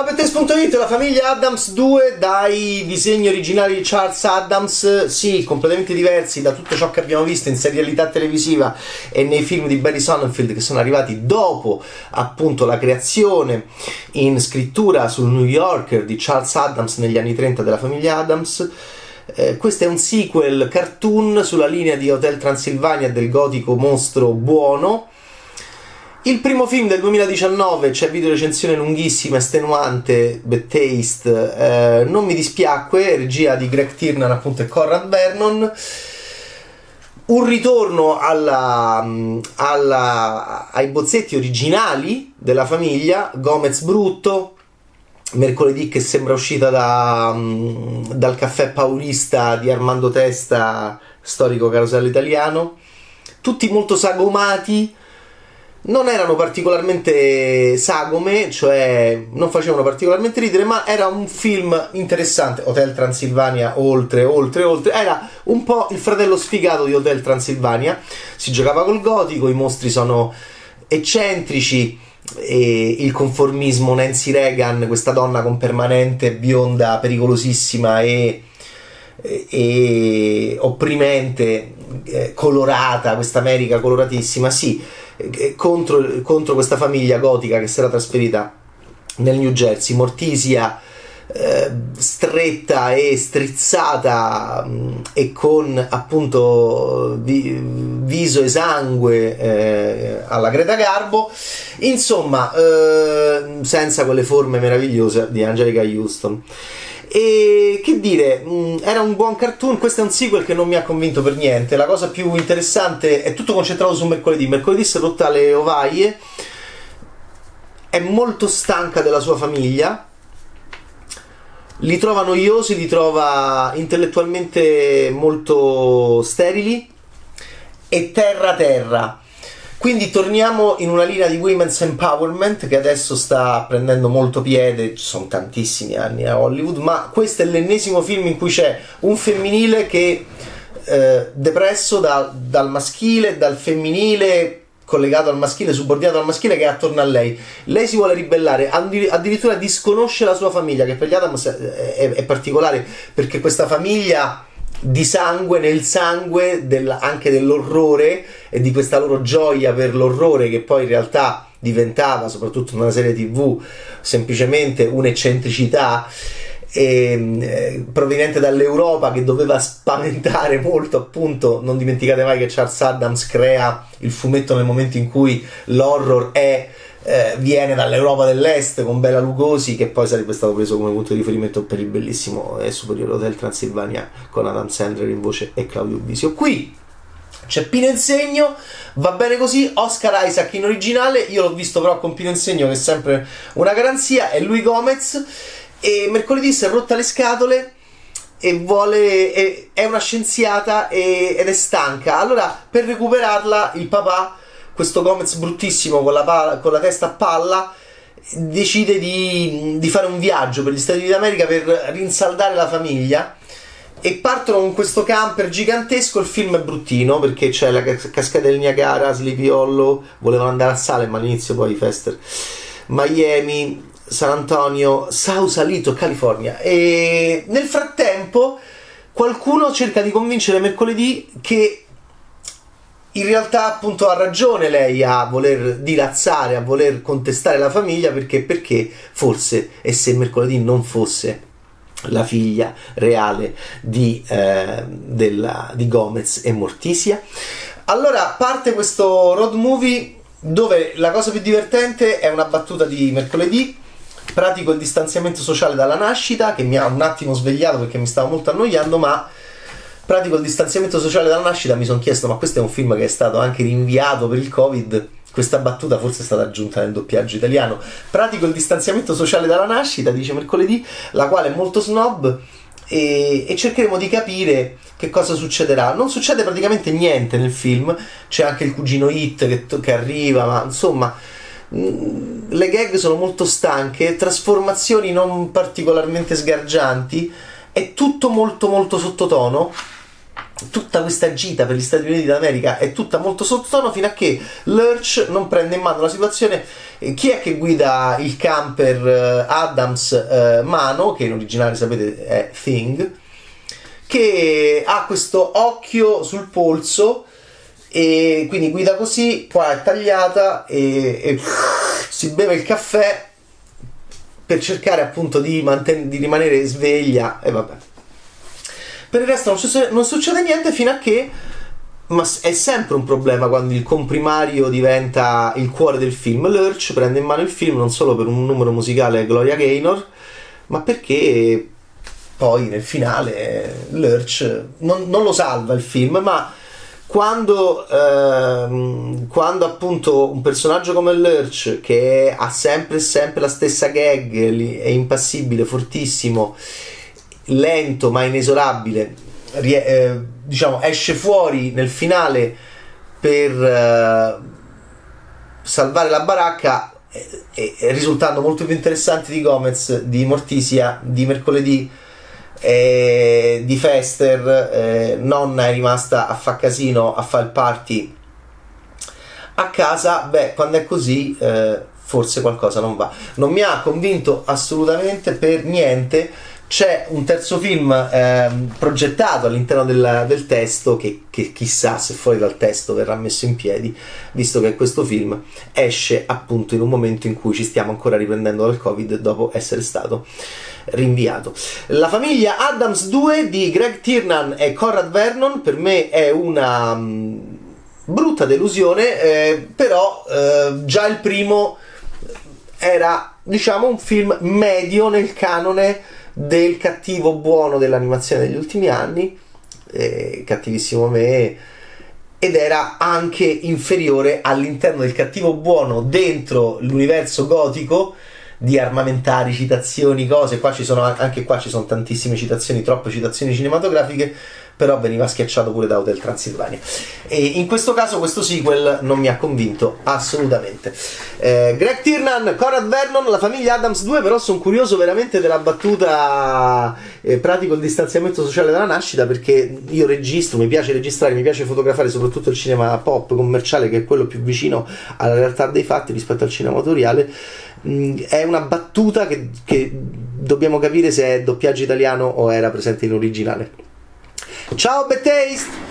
Ciao Bettes.it, la famiglia Adams 2 dai disegni originali di Charles Adams, sì, completamente diversi da tutto ciò che abbiamo visto in serialità televisiva e nei film di Barry Sonnenfeld che sono arrivati dopo appunto la creazione in scrittura sul New Yorker di Charles Adams negli anni 30 della famiglia Adams. Eh, questo è un sequel cartoon sulla linea di Hotel Transilvania del gotico mostro buono il primo film del 2019 c'è video recensione lunghissima, estenuante, bad taste, eh, non mi dispiacque, regia di Greg Tiernan appunto e Conrad Vernon. Un ritorno alla, alla, ai bozzetti originali della famiglia, Gomez brutto, mercoledì che sembra uscita da, dal caffè paurista di Armando Testa, storico carosello italiano, tutti molto sagomati, non erano particolarmente sagome, cioè non facevano particolarmente ridere, ma era un film interessante. Hotel Transilvania, oltre, oltre, oltre. Era un po' il fratello sfigato di Hotel Transilvania. Si giocava col gotico, i mostri sono eccentrici. E il conformismo Nancy Reagan, questa donna con permanente bionda pericolosissima e, e, e opprimente, eh, colorata, questa America coloratissima, sì eh, contro, contro, questa famiglia gotica che si era trasferita nel New Jersey, Mortisia eh, stretta e strizzata mm, e con appunto vi, viso esangue eh, alla Greta Garbo, insomma senza quelle forme meravigliose di Angelica Houston. E che dire, mm, era un buon cartoon, questo è un sequel che non mi ha convinto per niente. La cosa più interessante è tutto concentrato su mercoledì. Mercoledì si è rotta le ovaie, è molto stanca della sua famiglia. Li trova noiosi, li trova intellettualmente molto sterili e terra terra quindi torniamo in una linea di women's empowerment che adesso sta prendendo molto piede, ci sono tantissimi anni a Hollywood, ma questo è l'ennesimo film in cui c'è un femminile che eh, depresso da, dal maschile, dal femminile collegato al maschile, subordinato al maschile che è attorno a lei. Lei si vuole ribellare, addirittura disconosce la sua famiglia, che per gli Adams è, è particolare perché questa famiglia di sangue nel sangue del, anche dell'orrore e di questa loro gioia per l'orrore che poi in realtà diventava soprattutto in una serie tv semplicemente un'eccentricità e, eh, proveniente dall'Europa che doveva spaventare molto appunto non dimenticate mai che Charles Adams crea il fumetto nel momento in cui l'horror è eh, viene dall'Europa dell'Est con Bela Lugosi che poi sarebbe stato preso come punto di riferimento per il bellissimo e superiore Hotel Transilvania con Adam Sandler in voce e Claudio Bisio. Qui c'è Pino Insegno, va bene così, Oscar Isaac in originale, io l'ho visto però con Pino Insegno che è sempre una garanzia, è lui Gomez e mercoledì si è rotta le scatole e vuole è, è una scienziata e, ed è stanca. Allora per recuperarla il papà questo Gomez bruttissimo con la, con la testa a palla decide di, di, fare un viaggio per gli Stati Uniti d'America per rinsaldare la famiglia e partono con questo camper gigantesco il film è bruttino perché c'è la cascata del Niagara Sleepy Hollow volevano andare a Salem all'inizio poi Fester Miami San Antonio Sausalito California. E nel frattempo qualcuno cerca di convincere mercoledì che in realtà appunto ha ragione lei a voler dilazzare, a voler contestare la famiglia perché, perché forse e se mercoledì non fosse la figlia reale di, eh, della, di Gomez e Mortisia. Allora parte questo road movie dove la cosa più divertente è una battuta di mercoledì. Pratico il distanziamento sociale dalla nascita che mi ha un attimo svegliato perché mi stavo molto annoiando, ma pratico il distanziamento sociale dalla nascita, mi sono chiesto, ma questo è un film che è stato anche rinviato per il Covid. Questa battuta forse è stata aggiunta nel doppiaggio italiano. Pratico il distanziamento sociale dalla nascita, dice mercoledì, la quale è molto snob. E, e, cercheremo di capire che cosa succederà. Non succede praticamente niente nel film, c'è anche il cugino Hit che, che arriva, ma insomma mm, le gag sono molto stanche, trasformazioni non particolarmente sgargianti, è tutto molto molto sottotono tutta questa gita per gli Stati Uniti d'America è tutta molto sottotono fino a che Lurch non prende in mano la situazione. Chi è che guida il camper uh, Adams uh, Mano, che in originale sapete è Thing, che ha questo occhio sul polso e quindi guida così, qua è tagliata e, e si beve il caffè per cercare appunto di, manten- di rimanere sveglia e vabbè. Per il resto non succede, non succede niente fino a che ma è sempre un problema quando il comprimario diventa il cuore del film. Lurch prende in mano il film non solo per un numero musicale Gloria Gaynor, ma perché poi nel finale Lurch non, non lo salva il film, ma quando, ehm, quando, appunto un personaggio come Lurch che ha sempre sempre la stessa gag è impassibile, fortissimo lento ma inesorabile rie- eh, diciamo esce fuori nel finale per eh, salvare la baracca eh, risultando molto più interessante di Gomez di Mortisia di mercoledì di Fester, eh, nonna è rimasta a fa casino, a fare il party a casa, beh, quando è così eh, forse qualcosa non va. Non mi ha convinto assolutamente per niente. C'è un terzo film ehm, progettato all'interno del, del testo che, che, chissà se fuori dal testo verrà messo in piedi, visto che questo film esce appunto in un momento in cui ci stiamo ancora riprendendo dal Covid dopo essere stato rinviato. La famiglia Adams 2 di Greg Tiernan e Conrad Vernon per me è una mm, brutta delusione, eh, però eh, già il primo era diciamo un film medio nel canone del cattivo buono dell'animazione degli ultimi anni, eh, cattivissimo me ed era anche inferiore all'interno del cattivo buono dentro l'universo gotico di armamentari, citazioni, cose. Qua ci sono, anche qua ci sono tantissime citazioni, troppe citazioni cinematografiche, però veniva schiacciato pure da Hotel Transilvania. E in questo caso questo sequel non mi ha convinto assolutamente. Eh, Greg Tiernan, Conrad Vernon, la famiglia Adams 2, però sono curioso veramente della battuta eh, pratico il distanziamento sociale dalla nascita perché io registro, mi piace registrare, mi piace fotografare soprattutto il cinema pop commerciale che è quello più vicino alla realtà dei fatti rispetto al cinema autoriale Mm, è una battuta che, che dobbiamo capire se è doppiaggio italiano o era presente in originale. Ciao Bad Taste!